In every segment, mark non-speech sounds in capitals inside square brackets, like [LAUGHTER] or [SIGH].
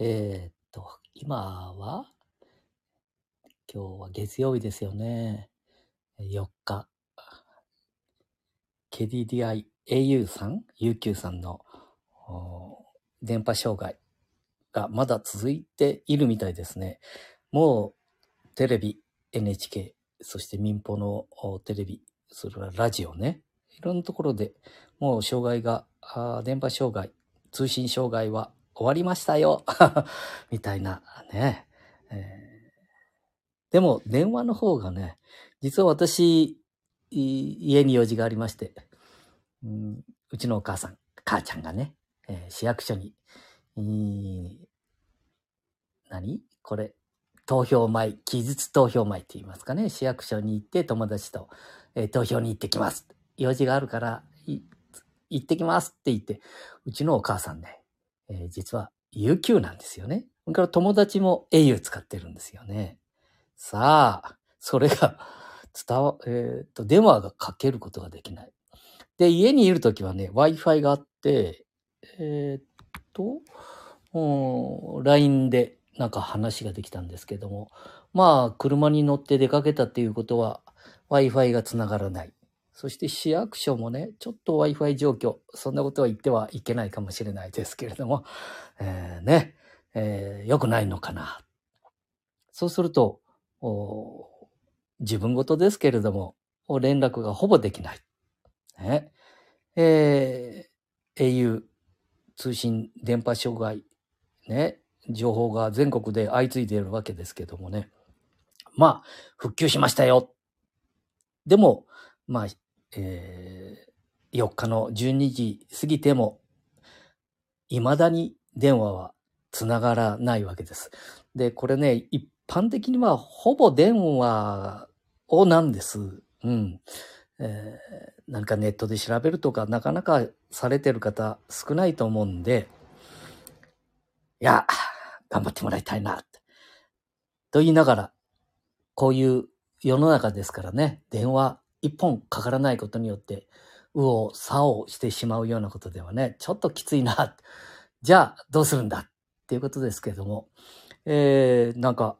えーっと、今は、今日は月曜日ですよね。4日。KDDI au さん ?UQ さんの電波障害がまだ続いているみたいですね。もうテレビ、NHK、そして民放のテレビ、それからラジオね。いろんなところでもう障害が、電波障害、通信障害は終わりましたよ [LAUGHS] みたいなね。えーでも電話の方がね、実は私、家に用事がありまして、うんうちのお母さん、母ちゃんがね、えー市役所に、何？これ、投票前、期日投票前って言いますかね。市役所に行って友達と、えー投票に行ってきます。用事があるから、行ってきますって言って、うちのお母さんね、えー実は UQ なんですよね。それから友達も au 使ってるんですよね。さあ、それが [LAUGHS] 伝わ、えっ、と、電話がかけることができない。で、家にいるときはね、Wi-Fi があって、えっ、と、うん LINE でなんか話ができたんですけども、まあ、車に乗って出かけたっていうことは、Wi-Fi がつながらない。そして市役所もね、ちょっと Wi-Fi 状況、そんなことは言ってはいけないかもしれないですけれども、えーね、えー良くないのかな。そうすると、自分事ですけれども、連絡がほぼできない。ねえー au 通信電波障害、ね、情報が全国で相次いでいるわけですけどもね。まあ、復旧しましたよ。でも、まあ、えー4日の12時過ぎても、未だに電話はつながらないわけです。で、これね、一般的にはほぼ電話をなんです。うん。えー何かネットで調べるとか、なかなかされてる方少ないと思うんで、いや、頑張ってもらいたいな、と言いながら、こういう世の中ですからね、電話一本かからないことによって、右往左往してしまうようなことではね、ちょっときついな。[LAUGHS] じゃあ、どうするんだっていうことですけれども、えー、なんか、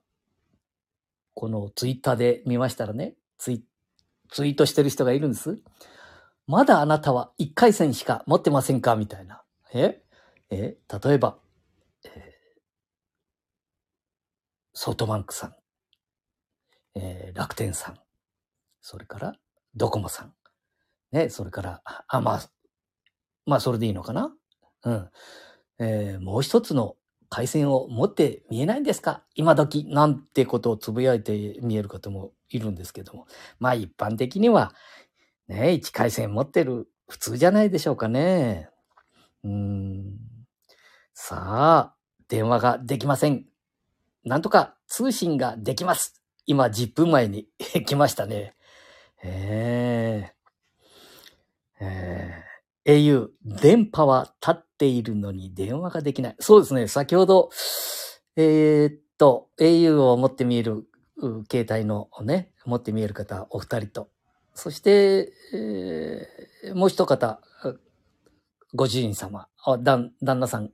このツイッターで見ましたらね、ツイツイートしてる人がいるんです。まだあなたは1回戦しか持ってませんかみたいな。ええ例えば、えーソフトバンクさん、えー楽天さん、それからドコモさん、ね、それから、あ、まあ、まあ、それでいいのかな？うん。えーもう一つの回線を持って見えないんですか？今時なんてことをつぶやいて見える方もいるんですけども。まあ一般的には、ね、一回線持ってる普通じゃないでしょうかね。うん。さあ、電話ができません。なんとか通信ができます。今10分前に [LAUGHS] 来ましたね。えー、えー au、電波は立っているのに電話ができない。そうですね。先ほど、えーっと、au を持って見える、携帯のね、持って見える方、お二人と、そして、えーもう一方、ご主人様、あ旦旦那さん。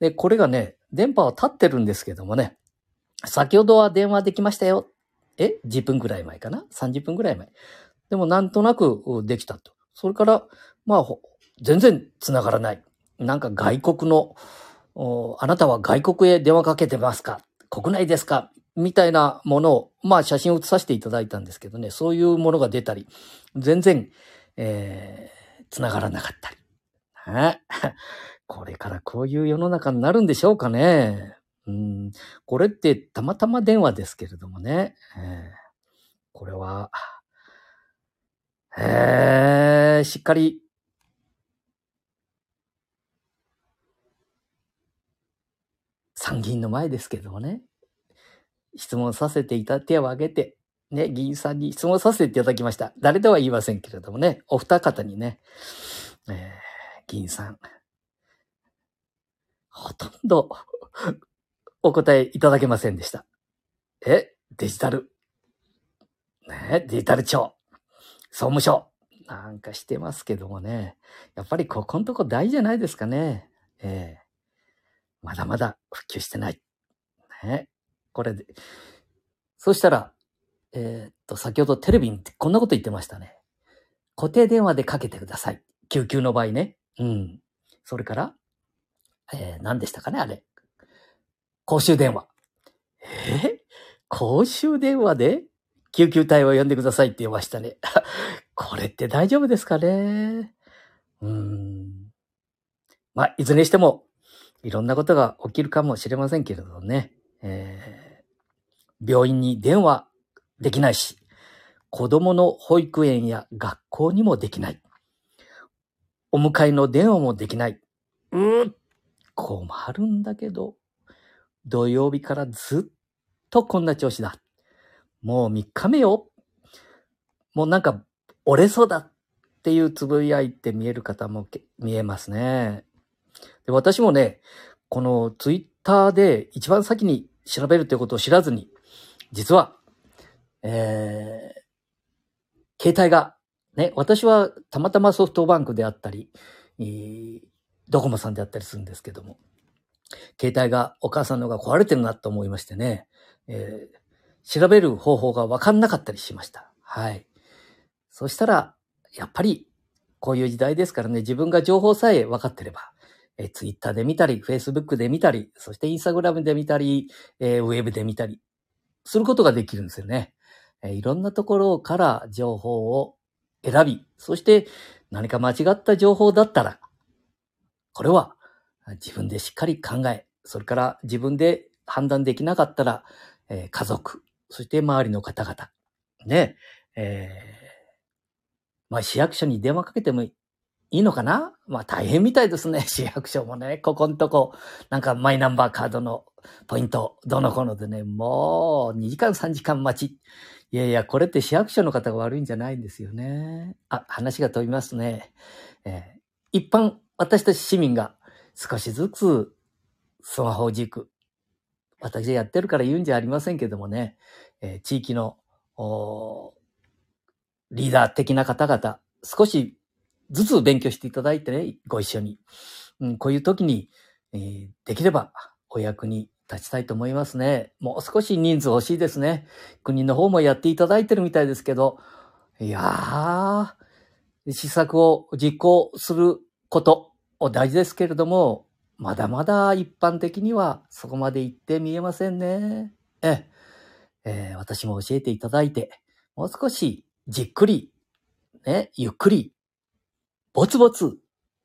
で、これがね、電波は立ってるんですけどもね、先ほどは電話できましたよ。え ?10 分ぐらい前かな ?30 分ぐらい前。でもなんとなくできたと。それから、まあ、全然繋がらない。なんか外国の、あなたは外国へ電話かけてますか？国内ですか？みたいなものを、まあ写真を写させていただいたんですけどね、そういうものが出たり、全然、えー、繋がらなかったり。ね [LAUGHS] これからこういう世の中になるんでしょうかね。うん、これってたまたま電話ですけれどもね。えーこれは、えー、しっかり。参議院の前ですけどもね、質問させていた手を挙げて、ね、議員さんに質問させていただきました。誰とは言いませんけれどもね、お二方にね、えー議員さん、ほとんどお答えいただけませんでした。え、デジタル、ね、デジタル庁、総務省、なんかしてますけどもね、やっぱりここのとこ大事じゃないですかね。ええまだまだ普及してない。ね。これで。そしたら、えーっと、先ほどテレビにこんなこと言ってましたね。固定電話でかけてください。救急の場合ね。うん。それから、えー、何でしたかね、あれ。公衆電話。え？ー公衆電話で？救急隊を呼んでくださいって言いましたね。[LAUGHS] これって大丈夫ですかね？うーん。まあ、いずれにしても、いろんなことが起きるかもしれませんけれどね。えー病院に電話できないし、子供の保育園や学校にもできない。お迎えの電話もできない。うー困るんだけど、土曜日からずっとこんな調子だ。もう3日目よ。もうなんか折れそうだっていうつぶやいて見える方も見えますね。で私もね、このツイッターで一番先に調べるということを知らずに、実は、えー、携帯が、ね、私はたまたまソフトバンクであったり、えードコモさんであったりするんですけども、携帯がお母さんのが壊れてるなと思いましてね、えー調べる方法がわかんなかったりしました。はい。そしたら、やっぱり、こういう時代ですからね、自分が情報さえ分かってれば、えー、ツイッターで見たり、フェイスブックで見たり、そしてインスタグラムで見たり、えーウェブで見たり、することができるんですよね。えーいろんなところから情報を選び、そして何か間違った情報だったら、これは自分でしっかり考え、それから自分で判断できなかったら、えー家族、そして周りの方々、ね、えーまあ市役所に電話かけてもいいのかな？まあ大変みたいですね、[LAUGHS] 市役所もね。ここんとこ、なんかマイナンバーカードのポイント、どのこのでね、もう2時間3時間待ち。いやいや、これって市役所の方が悪いんじゃないんですよね。あ、話が飛びますね。えー一般、私たち市民が少しずつスマホ軸、私やってるから言うんじゃありませんけどもね、えー地域のリーダー的な方々、少しずつ勉強していただいてね、ご一緒に。うん、こういう時に、えーできればお役に立ちたいと思いますね。もう少し人数欲しいですね。国の方もやっていただいてるみたいですけど、いやー、施策を実行すること、大事ですけれども、まだまだ一般的にはそこまで行って見えませんね。ええー私も教えていただいて、もう少しじっくり、ね、ゆっくり、ぼつぼつ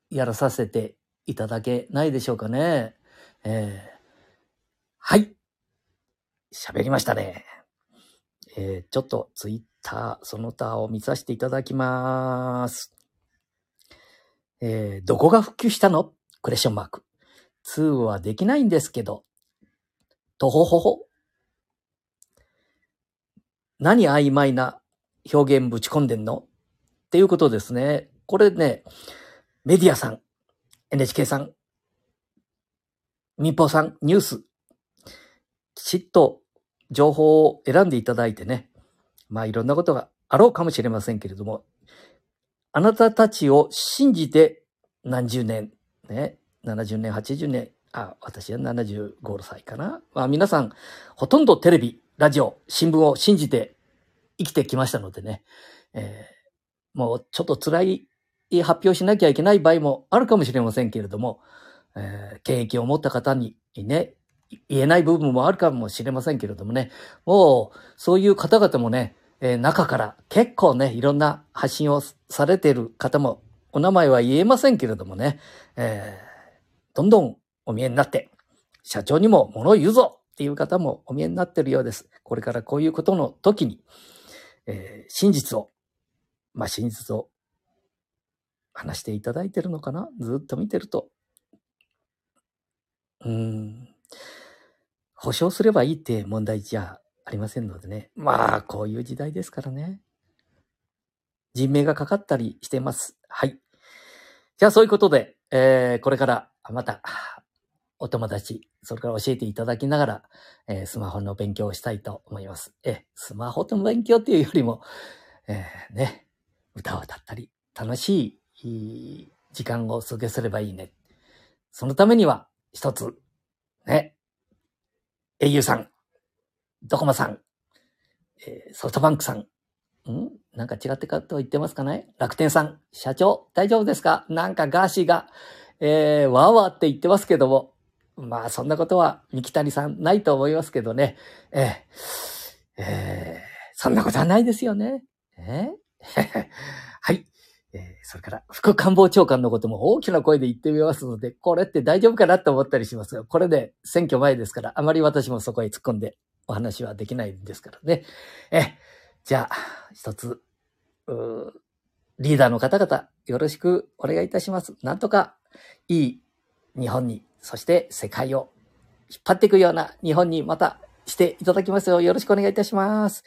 やらさせていただけないでしょうかね。えーはい。喋りましたね。えーちょっとツイッター、その他を見させていただきます。えーどこが復旧したの？クレッションマーク。通話できないんですけど。とほほほ。何曖昧な表現ぶち込んでんの？っていうことですね。これね、メディアさん、NHK さん、民放さん、ニュース、きちっと情報を選んでいただいてね、まあいろんなことがあろうかもしれませんけれども、あなたたちを信じて何十年、ね、70年、80年、あ、私は75歳かな。まあ皆さん、ほとんどテレビ、ラジオ、新聞を信じて生きてきましたのでね、えーもうちょっと辛い発表しなきゃいけない場合もあるかもしれませんけれども、えー経験を持った方にね、言えない部分もあるかもしれませんけれどもね、もうそういう方々もね、えー中から結構ね、いろんな発信をされている方も、お名前は言えませんけれどもね、えーどんどんお見えになって、社長にも物を言うぞっていう方もお見えになっているようです。これからこういうことの時に、えー真実を、まあ真実を話していただいてるのかなずっと見てると。うん。保証すればいいって問題じゃありませんのでね。まあ、こういう時代ですからね。人命がかかったりしてます。はい。じゃあ、そういうことで、えーこれから、また、お友達、それから教えていただきながら、えースマホの勉強をしたいと思います。えースマホの勉強っていうよりも、えーね、歌を歌ったり、楽しい時間を過ごせればいいね。そのためには、一つ、au さん、ドコモさん、えーソフトバンクさん、ん？なんか違ってかと言ってますかね？楽天さん、社長、大丈夫ですか？なんかガーシーが、えー、わーわーって言ってますけども、まあそんなことは三木谷さんないと思いますけどね。えーえーそんなことはないですよね。えー [LAUGHS] はい。えーそれから、副官房長官のことも大きな声で言ってみますので、これって大丈夫かなって思ったりしますが、これで選挙前ですから、あまり私もそこへ突っ込んでお話はできないんですからね。え、じゃあ、一つ、リーダーの方々、よろしくお願いいたします。なんとか、いい日本に、そして世界を引っ張っていくような日本にまたしていただきますようよろしくお願いいたします。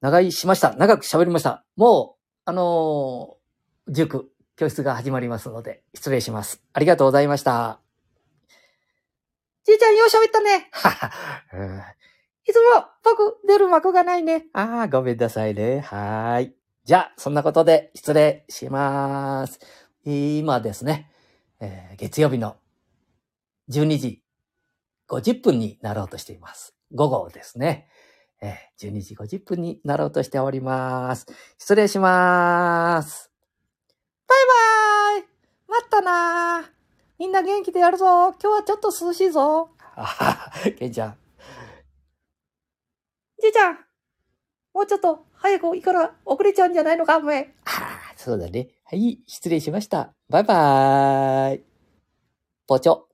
長居しました。長く喋りました。もう、あのー塾、教室が始まりますので、失礼します。ありがとうございました。じいちゃん、よう喋ったね。は [LAUGHS] はいつも僕出る幕がないね。ああ、ごめんなさいね。はーい。じゃあ、そんなことで失礼します。今ですね、えー月曜日の12時50分になろうとしています。午後ですね。えー12時50分になろうとしております。失礼します。バイバーイ待ったなーみんな元気でやるぞ今日はちょっと涼しいぞあははケンちゃん。じいちゃんもうちょっと早く行くから遅れちゃうんじゃないのかお前。ああ、そうだね。はい、失礼しました。バイバーイ。ポチョ。